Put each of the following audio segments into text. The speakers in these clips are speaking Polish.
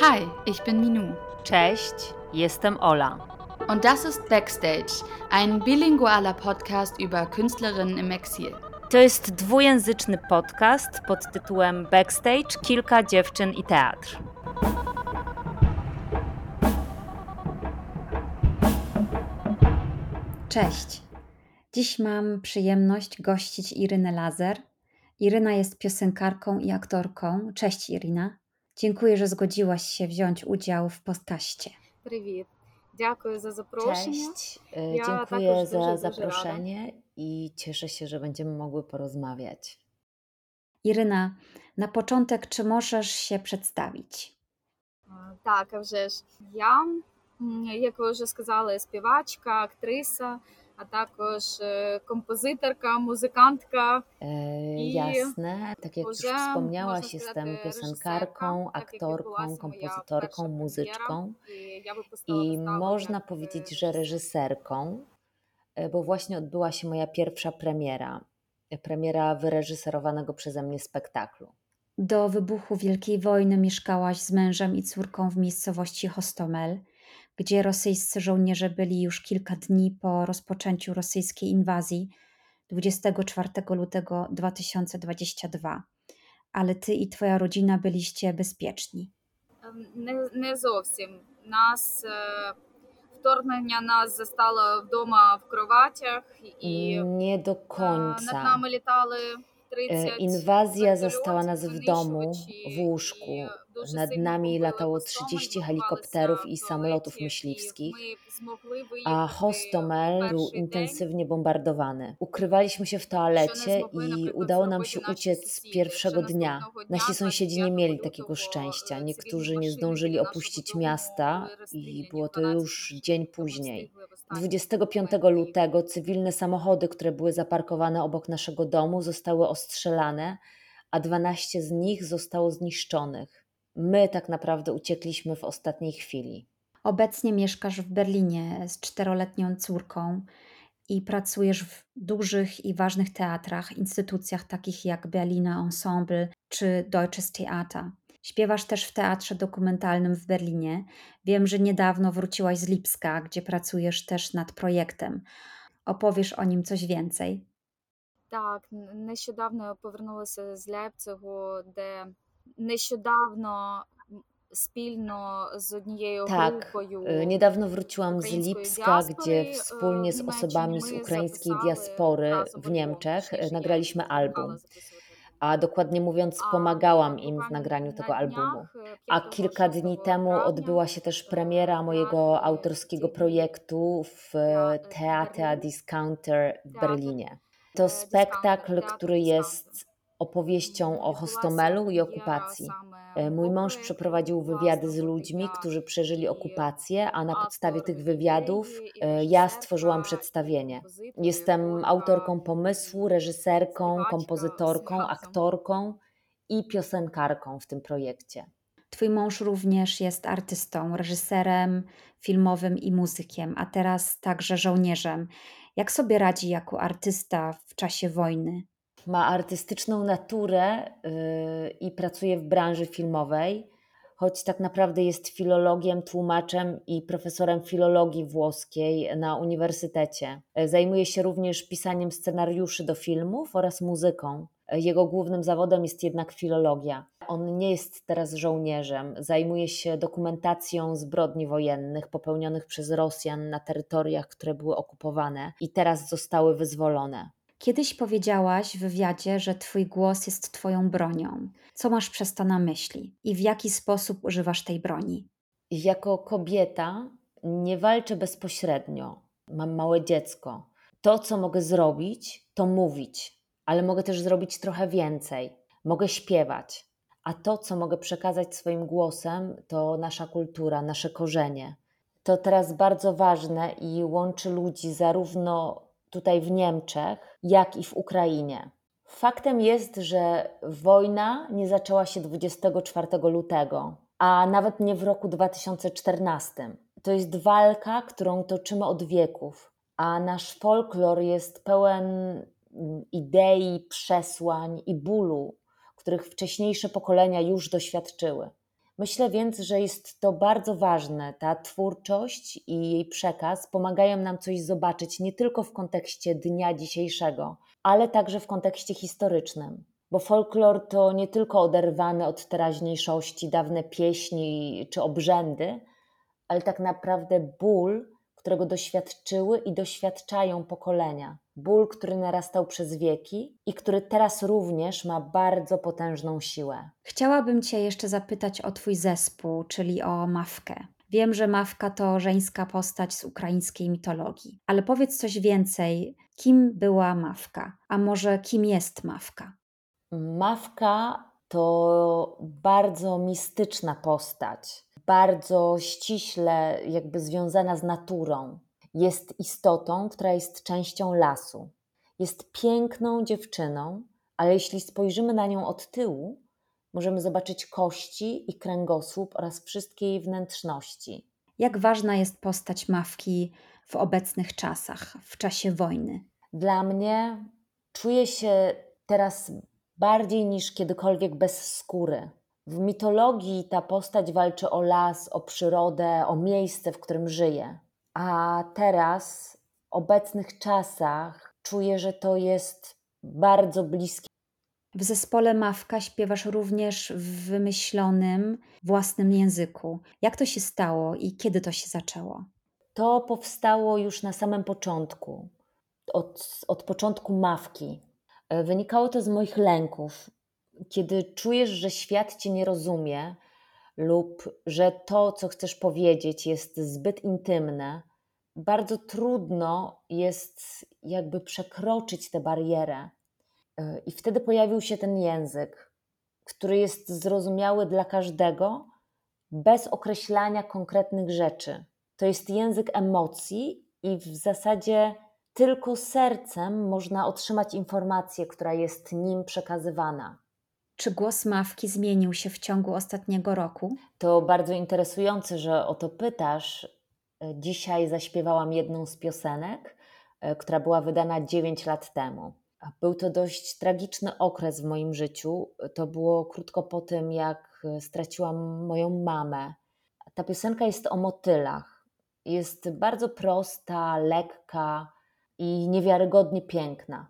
Hi, ich bin Minu. Cześć, jestem Ola. Und das ist Backstage, ein bilingualer Podcast über Künstlerinnen im Exil. To jest dwujęzyczny podcast pod tytułem Backstage Kilka dziewczyn i teatr. Cześć. Dziś mam przyjemność gościć Irynę Lazer. Iryna jest piosenkarką i aktorką. Cześć Irina. Dziękuję, że zgodziłaś się wziąć udział w podcaście. Привіт. Дякую за запрошення. Cześć, e, Ja dziękuję також za дуже-дуже zaproszenie i cieszę się, że będziemy mogły porozmawiać. Iryna, na początek, czy możesz się przedstawić? А, Так, а вже ж я, м, як ви вже сказали, співачка, актриса, а також е, композиторка, музикантка. E, I jasne, tak jak już może wspomniałaś, można jestem сказати, piosenkarką, reżyserka, tak jak aktorką, відбулася моя kompozytorką, перша muzyczką прем'єра. І я випустила i виставу można як, powiedzieć, е, że режисер. reżyserką, e, bo właśnie odbyła się moja pierwsza premiera, e, premiera wyreżyserowanego przeze mnie spektaklu. Do wybuchu Wielkiej Wojny mieszkałaś z mężem i córką w miejscowości Hostomel, gdzie rosyjscy żołnierze byli już kilka dni po rozpoczęciu rosyjskiej inwazji 24 lutego 2022. Ale ty i twoja rodzina byliście bezpieczni. Ем, Не, не зовсім. Нас е, вторгнення нас застало вдома в кроватях, і Nie do е, над końca. нами літали E, 30 E, inwazja zastała nas w domu, w łóżku. Nad nami latało 30 helikopterów i samolotów myśliwskich, a Hostomel był intensywnie bombardowany. Ukrywaliśmy się w toalecie i udało nam się uciec pierwszego dnia. Nasi sąsiedzi nie mieli takiego szczęścia. Niektórzy nie zdążyli opuścić miasta i było to już dzień później. 25 lutego cywilne samochody, które były zaparkowane obok naszego domu, zostały ostrzelane, a 12 z nich zostało zniszczonych. My tak naprawdę uciekliśmy w ostatniej chwili. Obecnie mieszkasz w Berlinie z czteroletnią córką i pracujesz w dużych i ważnych teatrach, instytucjach takich jak Berliner Ensemble czy Deutsches Theater. Śpiewasz też w teatrze dokumentalnym w Berlinie. Wiem, że niedawno wróciłaś z Lipska, gdzie pracujesz też nad projektem. Opowiesz o nim coś więcej. Так, н- нещодавно я повернулася з Лейпцигу, де нещодавно м, спільно з однією Tak, групою y, niedawno wróciłam z ukraińskiej Lipska, diaspory, gdzie y, wspólnie w z Niemczech osobami my z ukraińskiej zapisali diaspory razem w Niemczech альбом. y, nagraliśmy album. A dokładnie mówiąc, pomagałam im w nagraniu na tego albumu. y, A 5-6 kilka dni temu odbyła się też premiera mojego teatr autorskiego projektu w Tea- Teatr. Discounter w Berlinie. e, To spektakl, który jest opowieścią o Hostomelu i okupacji. E, mój mąż przeprowadził wywiady z ludźmi, którzy przeżyli okupację, a na podstawie tych wywiadów e, ja stworzyłam przedstawienie. Jestem autorką pomysłu, reżyserką, kompozytorką, aktorką i piosenkarką w tym projekcie. Twój mąż również jest artystą, reżyserem filmowym i muzykiem, a teraz także żołnierzem. Jak sobie radzi jako artysta w czasie wojny? Ma artystyczną naturę yy, i pracuje w branży filmowej, choć tak naprawdę jest filologiem, tłumaczem i profesorem filologii włoskiej na uniwersytecie. E, Zajmuje się również pisaniem scenariuszy do filmów oraz muzyką. E, Jego głównym zawodem jest jednak filologia. On nie jest teraz żołnierzem, zajmuje się dokumentacją zbrodni wojennych popełnionych przez Rosjan na terytoriach, które były okupowane i teraz zostały wyzwolone. Kiedyś powiedziałaś w wywiadzie, że Twój głos jest Twoją bronią. Co masz przez to na myśli i w jaki sposób używasz tej broni? Jako kobieta nie walczę bezpośrednio. Mam małe dziecko. To, co mogę zrobić, to mówić, ale mogę też zrobić trochę więcej. Mogę śpiewać. A to, co mogę przekazać swoim głosem, to nasza kultura, nasze korzenie. To teraz bardzo ważne i łączy ludzi zarówno tutaj w Niemczech, jak i w Ukrainie. Faktem jest, że wojna nie zaczęła się 24 lutego, a nawet nie w roku 2014. To jest walka, którą toczymy od wieków, a nasz folklor jest pełen mm, idei, przesłań i bólu, których wcześniejsze pokolenia już doświadczyły. Myślę więc, że jest to bardzo ważne. Ta twórczość i jej przekaz pomagają nam coś zobaczyć nie tylko w kontekście dnia dzisiejszego, ale także w kontekście historycznym. Bo folklor to nie tylko oderwane od teraźniejszości dawne pieśni czy obrzędy, ale tak naprawdę ból, którego doświadczyły i doświadczają pokolenia. Ból, który narastał przez wieki i który teraz również ma bardzo potężną siłę. Chciałabym Cię jeszcze zapytać o Twój zespół, czyli o Mawkę. Wiem, że Mawka to żeńska postać z ukraińskiej mitologii, ale powiedz coś więcej. Kim była Mawka? A może kim jest Mawka? Mawka to bardzo mistyczna postać, bardzo ściśle jakby związana z naturą. Jest istotą, która jest częścią lasu. Jest piękną dziewczyną, ale jeśli spojrzymy na nią od tyłu, możemy zobaczyć kości i kręgosłup oraz wszystkie jej wnętrzności. Jak ważna jest postać Mawki w obecnych czasach, w czasie wojny? Dla mnie czuję się teraz bardziej niż kiedykolwiek bez skóry. W mitologii ta postać walczy o las, o przyrodę, o miejsce, w którym żyje. A teraz, w obecnych czasach, czuję, że to jest bardzo bliskie. W zespole Mawka śpiewasz również w wymyślonym własnym języku. Jak to się stało i kiedy to się zaczęło? To powstało już na samym początku, od, od początku Mawki. E, wynikało to z moich lęków. Kiedy czujesz, że świat cię nie rozumie, lub że to, co chcesz powiedzieć, jest zbyt intymne, bardzo trudno jest jakby przekroczyć tę barierę. I wtedy pojawił się ten język, który jest zrozumiały dla każdego, bez określania konkretnych rzeczy. To jest język emocji, i w zasadzie tylko sercem można otrzymać informację, która jest nim przekazywana. Czy głos Mawki zmienił się w ciągu ostatniego roku? To bardzo interesujące, że o to pytasz. Dzisiaj zaśpiewałam jedną z piosenek, e, która była wydana 9 lat temu. Był to dość tragiczny okres w moim życiu. To było krótko po tym, jak straciłam moją mamę. Ta piosenka jest o motylach. Jest bardzo prosta, lekka i niewiarygodnie piękna.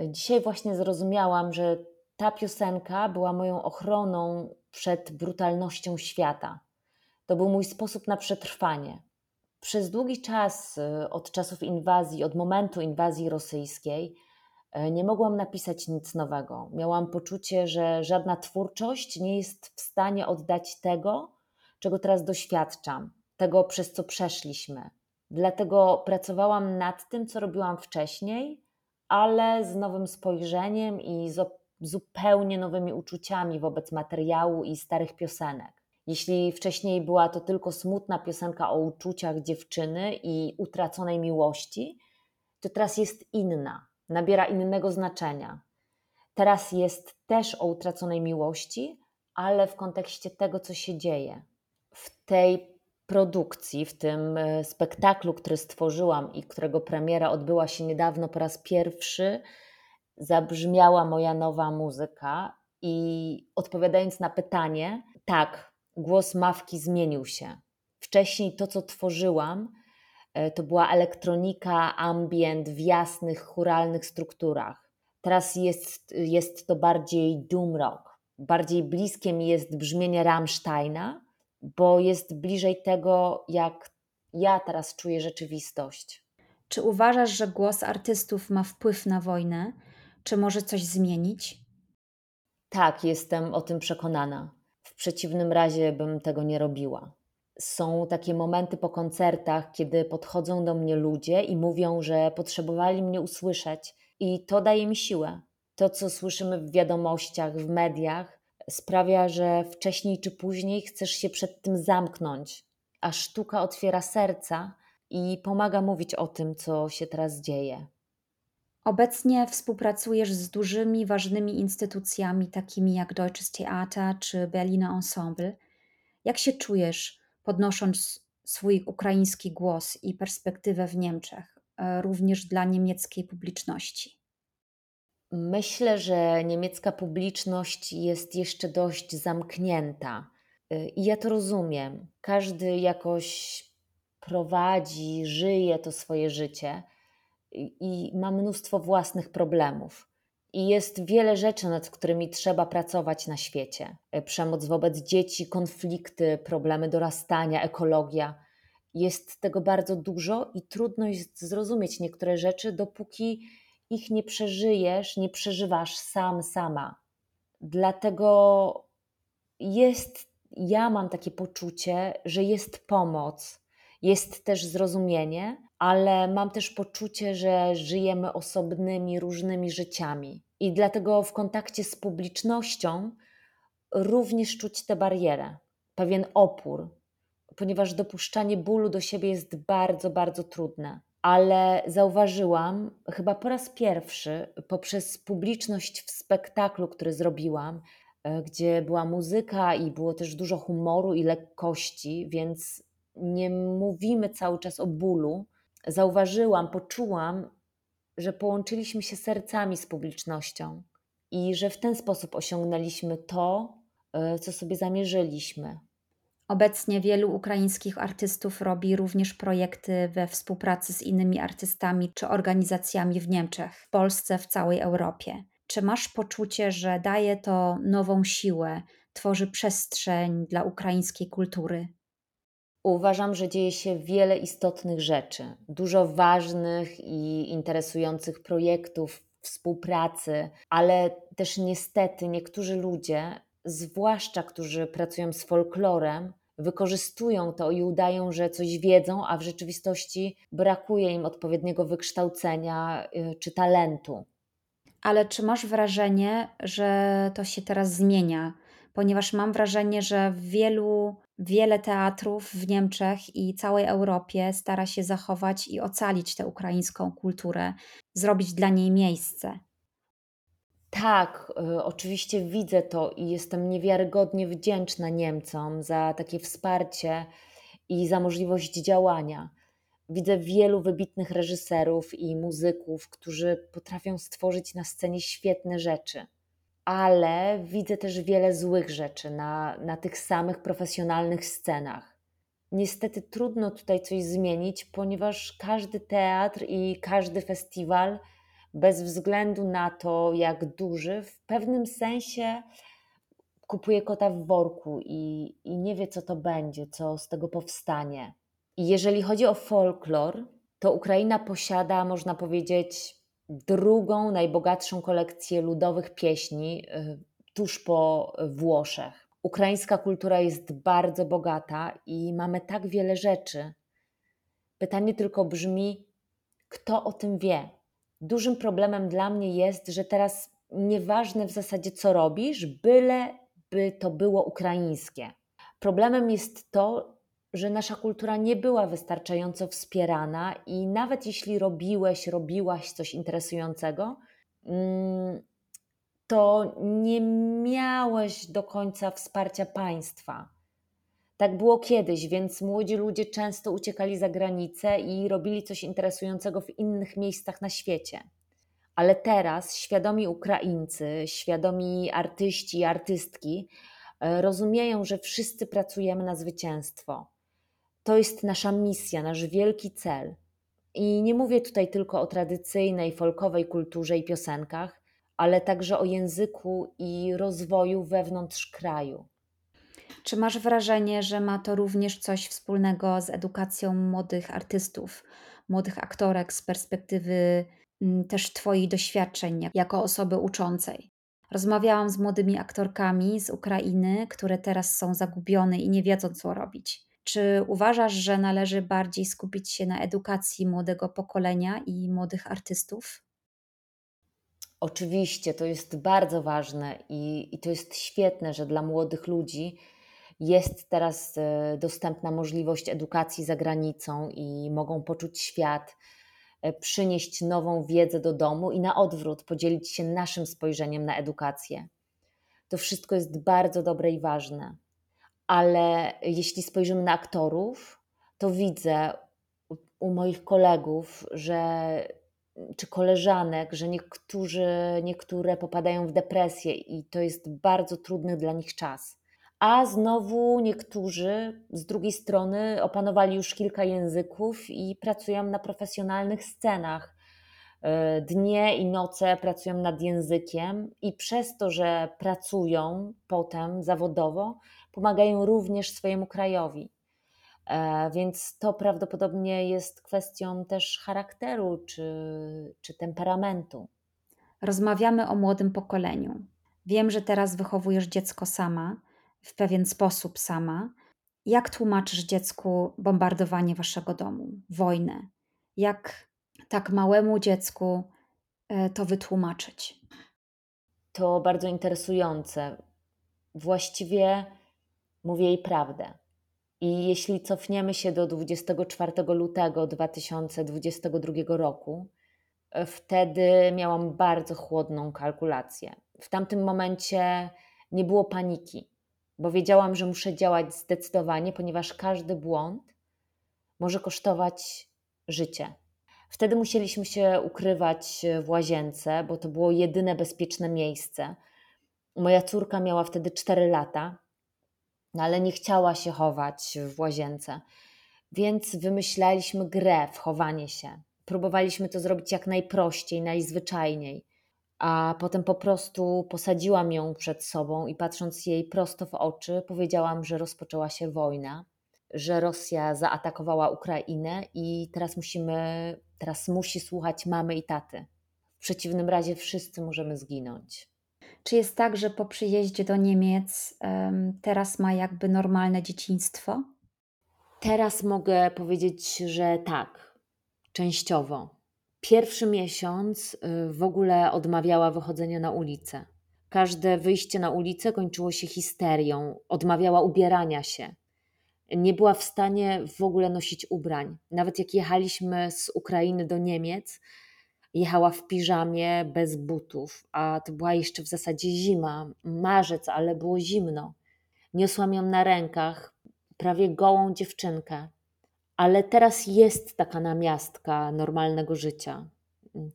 Dzisiaj właśnie zrozumiałam, że ta piosenka była moją ochroną przed brutalnością świata. To był mój sposób na przetrwanie. Przez długi czas, y, od czasów inwazji, od momentu inwazji rosyjskiej, y, nie mogłam napisać nic nowego. Miałam poczucie, że żadna twórczość nie jest w stanie oddać tego, czego teraz doświadczam, tego, przez co przeszliśmy. Dlatego pracowałam nad tym, co robiłam wcześniej, ale z nowym spojrzeniem i z zupełnie nowymi uczuciami wobec materiału i starych piosenek. Jeśli wcześniej była to tylko smutna piosenka o uczuciach dziewczyny i utraconej miłości, to teraz jest inna, nabiera innego znaczenia. Teraz jest też o utraconej miłości, ale w kontekście tego, co się dzieje. W tej produkcji, w tym e, spektaklu, który stworzyłam i którego premiera odbyła się niedawno po raz pierwszy, zabrzmiała moja nowa muzyka. I odpowiadając na pytanie, tak, głos mawki zmienił się. Wcześniej to, co tworzyłam, e, to była elektronika, ambient w jasnych, churalnych strukturach. Teraz jest, jest to bardziej doom rock. Bardziej bliskie mi jest brzmienie Rammsteina, bo jest bliżej tego, jak ja teraz czuję rzeczywistość. Czy uważasz, że głos artystów ma wpływ na wojnę? Czy może coś zmienić? Tak, jestem o tym przekonana. W przeciwnym razie bym tego nie robiła. Są takie momenty po koncertach, kiedy podchodzą do mnie ludzie i mówią, że potrzebowali mnie usłyszeć, i to daje mi siłę. To, co słyszymy w wiadomościach, w mediach, sprawia, że wcześniej czy później chcesz się przed tym zamknąć, a sztuka otwiera serca i pomaga mówić o tym, co się teraz dzieje. Obecnie współpracujesz z dużymi, ważnymi instytucjami, takimi jak Deutsches Theater czy Berliner Ensemble. Jak się czujesz, podnosząc swój ukraiński głos i perspektywę w Niemczech, e, również dla niemieckiej publiczności? Myślę, że niemiecka publiczność jest jeszcze dość zamknięta. Y, I ja to rozumiem. Każdy jakoś prowadzi, żyje to swoje życie i ma mnóstwo własnych problemów. I jest wiele rzeczy, nad którymi trzeba pracować na świecie. Y, przemoc wobec dzieci, konflikty, problemy dorastania, ekologia. Jest tego bardzo dużo i trudno jest zrozumieć niektóre rzeczy, dopóki ich nie przeżyjesz, nie przeżywasz sam, sama. Dlatego jest, ja mam takie poczucie, że jest pomoc, jest też zrozumienie, ale mam też poczucie, że żyjemy osobnymi, różnymi życiami. I dlatego w kontakcie z publicznością również czuć tę barierę, pewien opór, ponieważ dopuszczanie bólu do siebie jest bardzo, bardzo trudne ale zauważyłam chyba po raz pierwszy poprzez publiczność w spektaklu, który zrobiłam, e, gdzie była muzyka i było też dużo humoru i lekkości, więc nie mówimy cały czas o bólu. Zauważyłam, poczułam, że połączyliśmy się sercami z publicznością i że w ten sposób osiągnęliśmy to, e, co sobie zamierzyliśmy. Obecnie wielu ukraińskich artystów robi również projekty we współpracy z innymi artystami czy organizacjami w Niemczech, w Polsce, w całej Europie. Czy masz poczucie, że daje to nową siłę, tworzy przestrzeń dla ukraińskiej kultury? Uważam, że dzieje się wiele istotnych rzeczy, dużo ważnych i interesujących projektów, współpracy, ale też niestety niektórzy ludzie, zwłaszcza którzy pracują z folklorem, wykorzystują to i udają, że coś wiedzą, a w rzeczywistości brakuje im odpowiedniego wykształcenia y, czy talentu. Ale czy masz wrażenie, że to się teraz zmienia? Ponieważ mam wrażenie, że wielu, wiele teatrów w Niemczech i całej Europie stara się zachować i ocalić tę ukraińską kulturę, zrobić dla niej miejsce. Tak, y, oczywiście widzę to i jestem niewiarygodnie wdzięczna Niemcom za takie wsparcie i za możliwość działania. Widzę wielu wybitnych reżyserów i muzyków, którzy potrafią stworzyć na scenie świetne rzeczy, ale widzę też wiele złych rzeczy na, na tych samych profesjonalnych scenach. Niestety trudno tutaj coś zmienić, ponieważ każdy teatr i każdy festiwal bez względu na to, jak duży, w pewnym sensie kupuje kota w worku i, i nie wie, co to będzie, co z tego powstanie. I jeżeli chodzi o folklor, to Ukraina posiada, można powiedzieć, drugą najbogatszą kolekcję ludowych pieśni y, tuż po Włoszech. Ukraińska kultura jest bardzo bogata i mamy tak wiele rzeczy. Pytanie tylko brzmi, kto o tym wie? dużym problemem dla mnie jest, że teraz nieważne w zasadzie co robisz, byle by to było ukraińskie. Problemem jest to, że nasza kultura nie była wystarczająco wspierana i nawet jeśli robiłeś, robiłaś coś interesującego, mm, to nie miałeś do końca wsparcia państwa. Tak było kiedyś, więc młodzi ludzie często uciekali za granicę i robili coś interesującego w innych miejscach na świecie. Ale teraz świadomi Ukraińcy, świadomi artyści i artystki e, rozumieją, że wszyscy pracujemy na zwycięstwo. To jest nasza misja, nasz wielki cel. I nie mówię tutaj tylko o tradycyjnej, folkowej kulturze i piosenkach, ale także o języku i rozwoju wewnątrz kraju. Czy masz wrażenie, że ma to również coś wspólnego z edukacją młodych artystów, młodych aktorek z perspektywy mm, też Twoich doświadczeń jako osoby uczącej? Rozmawiałam z młodymi aktorkami z Ukrainy, które teraz są zagubione i nie wiedzą, co robić. Czy uważasz, że należy bardziej skupić się na edukacji młodego pokolenia i młodych artystów? Oczywiście, to jest bardzo ważne i, i to jest świetne, że dla młodych ludzi jest teraz e, dostępna możliwość edukacji za granicą i mogą poczuć świat, e, przynieść nową wiedzę do domu i na odwrót podzielić się naszym spojrzeniem na edukację. To wszystko jest bardzo dobre i ważne. Ale jeśli spojrzymy na aktorów, to widzę u, moich kolegów, że czy koleżanek, że niektórzy, niektóre popadają w depresję i to jest bardzo trudny dla nich czas. A znowu niektórzy z drugiej strony opanowali już kilka języków i pracują na profesjonalnych scenach. E, dnie i noce pracują nad językiem, i przez to, że pracują potem zawodowo, pomagają również swojemu krajowi. E, więc to prawdopodobnie jest kwestią też charakteru czy, czy temperamentu. Rozmawiamy o młodym pokoleniu. Wiem, że teraz wychowujesz dziecko sama, w pewien sposób sama. Jak tłumaczysz dziecku bombardowanie waszego domu, wojnę? Jak tak małemu dziecku e, to wytłumaczyć? To bardzo interesujące. Właściwie mówię jej prawdę. I jeśli cofniemy się do 24 lutego 2022 roku, e, wtedy miałam bardzo chłodną kalkulację. W tamtym momencie nie było paniki, bo wiedziałam, że muszę działać zdecydowanie, ponieważ każdy błąd może kosztować życie. Wtedy musieliśmy się ukrywać w łazience, bo to było jedyne bezpieczne miejsce. Moja córka miała wtedy 4 lata no ale nie chciała się chować w łazience. Więc wymyślaliśmy grę w chowanie się. Próbowaliśmy to zrobić jak najprościej, najzwyczajniej. A potem po prostu posadziłam ją przed sobą i patrząc jej prosto w oczy, powiedziałam, że rozpoczęła się wojna, że Rosja zaatakowała Ukrainę i teraz musimy, teraz musi słuchać mamy i taty. W przeciwnym razie wszyscy możemy zginąć. Czy jest tak, że po przyjeździe do Niemiec teraz ma jakby normalne dzieciństwo? Teraz mogę powiedzieć, że tak, częściowo. Pierwszy miesiąc y, w ogóle odmawiała wychodzenia na ulicę. Każde wyjście na ulicę kończyło się histerią, odmawiała ubierania się. Nie była w stanie w ogóle nosić ubrań. Nawet jak jechaliśmy z Ukrainy do Niemiec, jechała w piżamie bez butów, a to była jeszcze w zasadzie zima, marzec, ale było zimno. Niosłam ją na rękach, prawie gołą dziewczynkę. Ale teraz jest taka namiastka normalnego życia.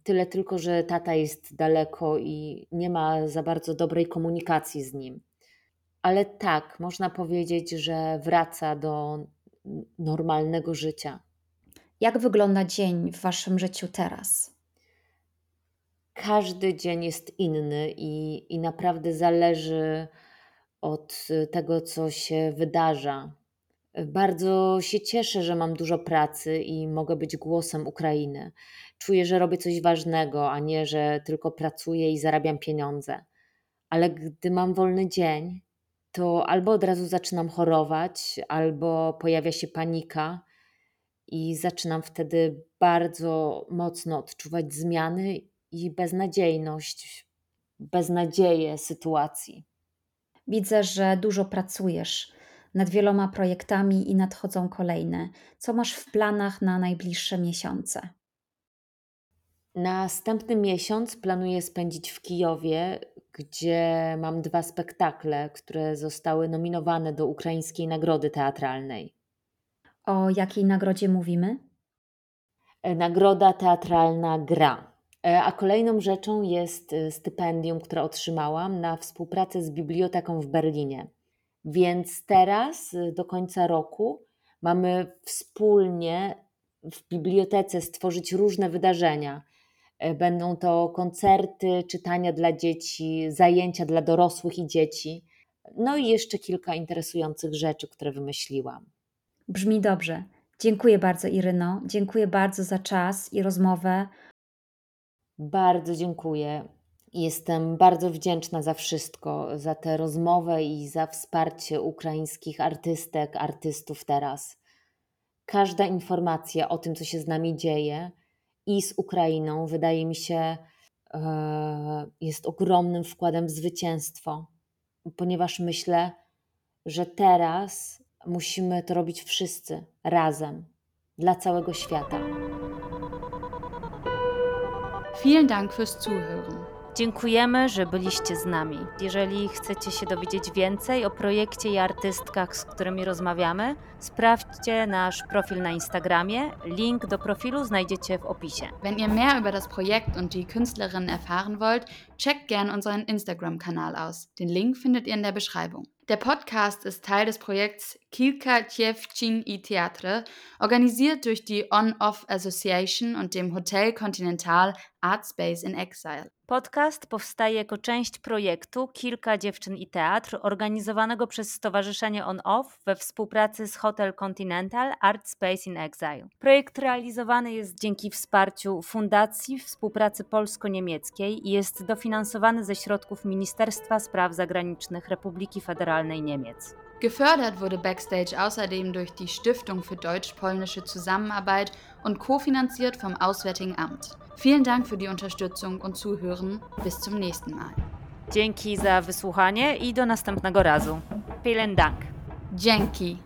Tyle tylko, że tata jest daleko i nie ma za bardzo dobrej komunikacji z nim. Ale tak, można powiedzieć, że wraca do normalnego życia. Jak wygląda dzień w waszym życiu teraz? Każdy dzień jest inny i, i naprawdę zależy od tego, co się wydarza. Bardzo się cieszę, że mam dużo pracy i mogę być głosem Ukrainy. Czuję, że robię coś ważnego, a nie, że tylko pracuję i zarabiam pieniądze. Ale gdy mam wolny dzień, to albo od razu zaczynam chorować, albo pojawia się panika i zaczynam wtedy bardzo mocno odczuwać zmiany i beznadziejność, beznadzieję sytuacji. Widzę, że dużo pracujesz nad wieloma projektami i nadchodzą kolejne. Co masz w planach na najbliższe miesiące? Następny miesiąc planuję spędzić w Kijowie, gdzie mam dwa spektakle, które zostały nominowane do Ukraińskiej Nagrody Teatralnej. O jakiej nagrodzie mówimy? Nagroda Teatralna Gra. E, a kolejną rzeczą jest e, stypendium, które otrzymałam na współpracę z biblioteką w Berlinie. Więc teraz e, do końca roku mamy wspólnie w bibliotece stworzyć różne wydarzenia. Będą to koncerty, czytania dla dzieci, zajęcia dla dorosłych i dzieci, no i jeszcze kilka interesujących rzeczy, które wymyśliłam. Brzmi dobrze. Dziękuję bardzo, Iryno. Dziękuję bardzo za czas i rozmowę. Bardzo dziękuję. Jestem bardzo wdzięczna za wszystko, za tę rozmowę i za wsparcie ukraińskich artystek, artystów teraz. Każda informacja o tym, co się z nami dzieje i z Ukrainą, wydaje mi się, e, jest ogromnym wkładem w zwycięstwo, ponieważ myślę, że teraz musimy to robić wszyscy razem, dla całego świata. Vielen Dank fürs Zuhören. Dziękujemy, że byliście z nami. Jeżeli chcecie się dowiedzieć więcej o projekcie i artystkach, z którymi rozmawiamy, sprawdźcie nasz profil na Instagramie. Link do profilu znajdziecie w opisie. Wenn ihr mehr über das Projekt und die Künstlerinnen erfahren wollt, checkt gern unseren Instagram-Kanal aus. Den Link findet ihr in der Beschreibung. Der Podcast ist Teil des Projekts Kilka Dziewczyn i Theatre, organisiert durch die On-Off Association und dem Hotel Continental Art Space in Exile. Podcast powstaje jako część projektu Kilka dziewczyn i teatr, organizowanego przez Stowarzyszenie On Off we współpracy z Hotel Continental Art Space in Exile. Projekt realizowany jest dzięki wsparciu Fundacji Współpracy Polsko-Niemieckiej i jest dofinansowany ze środków Ministerstwa Spraw Zagranicznych Republiki Federalnej Niemiec. Gefördert wurde Backstage außerdem durch die Stiftung für deutsch-polnische Zusammenarbeit und kofinanziert vom Auswärtigen Amt. Vielen Dank für die Unterstützung und Zuhören. Bis zum nächsten Mal. Dzięki za wysłuchanie i do następnego razu. Vielen Dank. Dzięki.